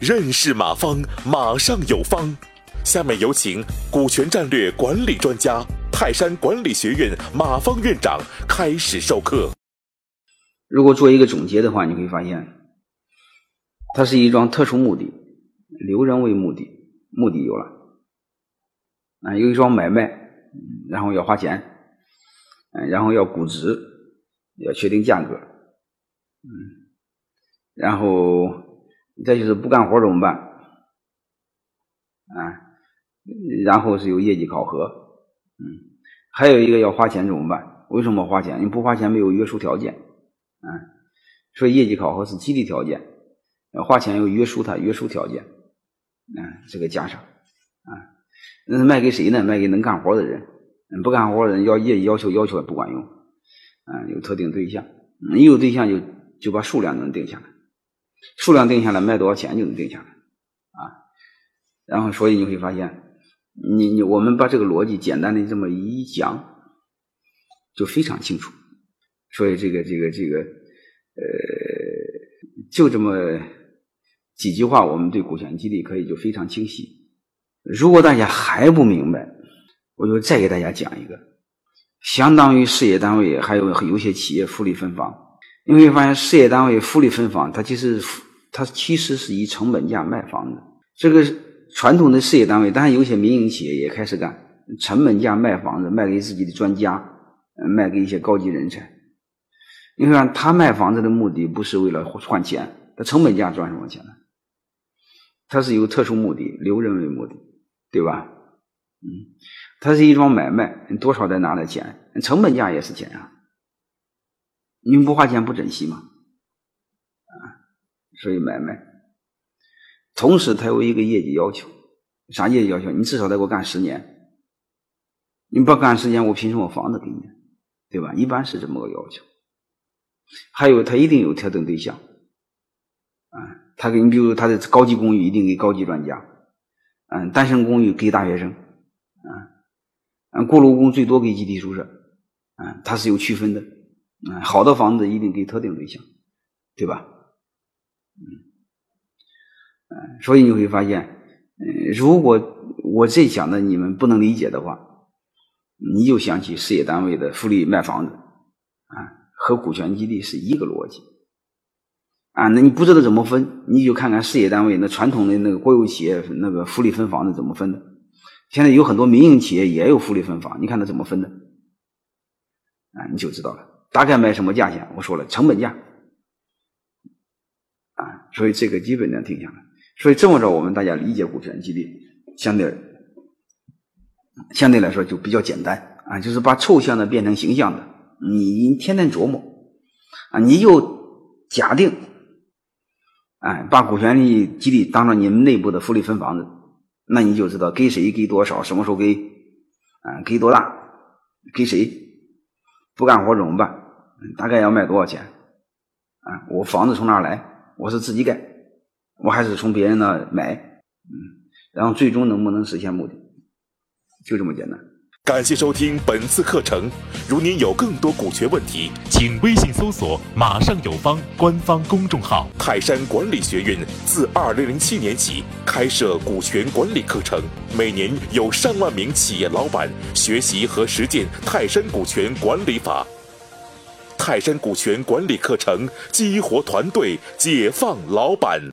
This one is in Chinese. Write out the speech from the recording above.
认识马方，马上有方。下面有请股权战略管理专家、泰山管理学院马方院长开始授课。如果做一个总结的话，你会发现，它是一桩特殊目的，留人为目的，目的有了啊，有一桩买卖，然后要花钱，嗯，然后要估值，要确定价格，嗯，然后。再就是不干活怎么办？啊，然后是有业绩考核，嗯，还有一个要花钱怎么办？为什么花钱？你不花钱没有约束条件，啊，所以业绩考核是激励条件，要花钱要约束它，约束条件，啊，这个加上，啊，那是卖给谁呢？卖给能干活的人，不干活的人要业绩要求要求也不管用，啊，有特定对象，你有对象就就把数量能定下来。数量定下来，卖多少钱就能定下来，啊，然后所以你会发现，你你我们把这个逻辑简单的这么一讲，就非常清楚。所以这个这个这个，呃，就这么几句话，我们对股权激励可以就非常清晰。如果大家还不明白，我就再给大家讲一个，相当于事业单位还有有些企业福利分房。你会发现，事业单位福利分房，它其实它其实是以成本价卖房子。这个传统的事业单位，当然有些民营企业也开始干成本价卖房子，卖给自己的专家，卖给一些高级人才。你看，他卖房子的目的不是为了换钱，他成本价赚什么钱呢？他是有特殊目的，留人为目的，对吧？嗯，它是一桩买卖，你多少得拿点钱，成本价也是钱啊。你们不花钱不珍惜吗？啊，所以买卖，同时他有一个业绩要求，啥业绩要求？你至少得给我干十年，你不干十年，我凭什么房子给你？对吧？一般是这么个要求。还有，他一定有特定对象，啊，他给你，比如他的高级公寓一定给高级专家，嗯，单身公寓给大学生，啊，嗯，过路工最多给集体宿舍，啊，它是有区分的。嗯，好的房子一定给特定对象，对吧？嗯，嗯，所以你会发现，嗯，如果我这讲的你们不能理解的话，你就想起事业单位的福利卖房子，啊，和股权激励是一个逻辑，啊，那你不知道怎么分，你就看看事业单位那传统的那个国有企业那个福利分房子怎么分的，现在有很多民营企业也有福利分房，你看他怎么分的，啊，你就知道了。大概卖什么价钱？我说了，成本价啊，所以这个基本能定下来。所以这么着，我们大家理解股权激励，相对相对来说就比较简单啊，就是把抽象的变成形象的。你天天琢磨啊，你就假定，哎，把股权的激励当成你们内部的福利分房子，那你就知道给谁给多少，什么时候给啊，给多大，给谁，不干活怎么办？大概要卖多少钱？啊，我房子从哪来？我是自己盖，我还是从别人那买？嗯，然后最终能不能实现目的？就这么简单。感谢收听本次课程。如您有更多股权问题，请微信搜索“马上有方”官方公众号。泰山管理学院自二零零七年起开设股权管理课程，每年有上万名企业老板学习和实践泰山股权管理法。泰山股权管理课程，激活团队，解放老板。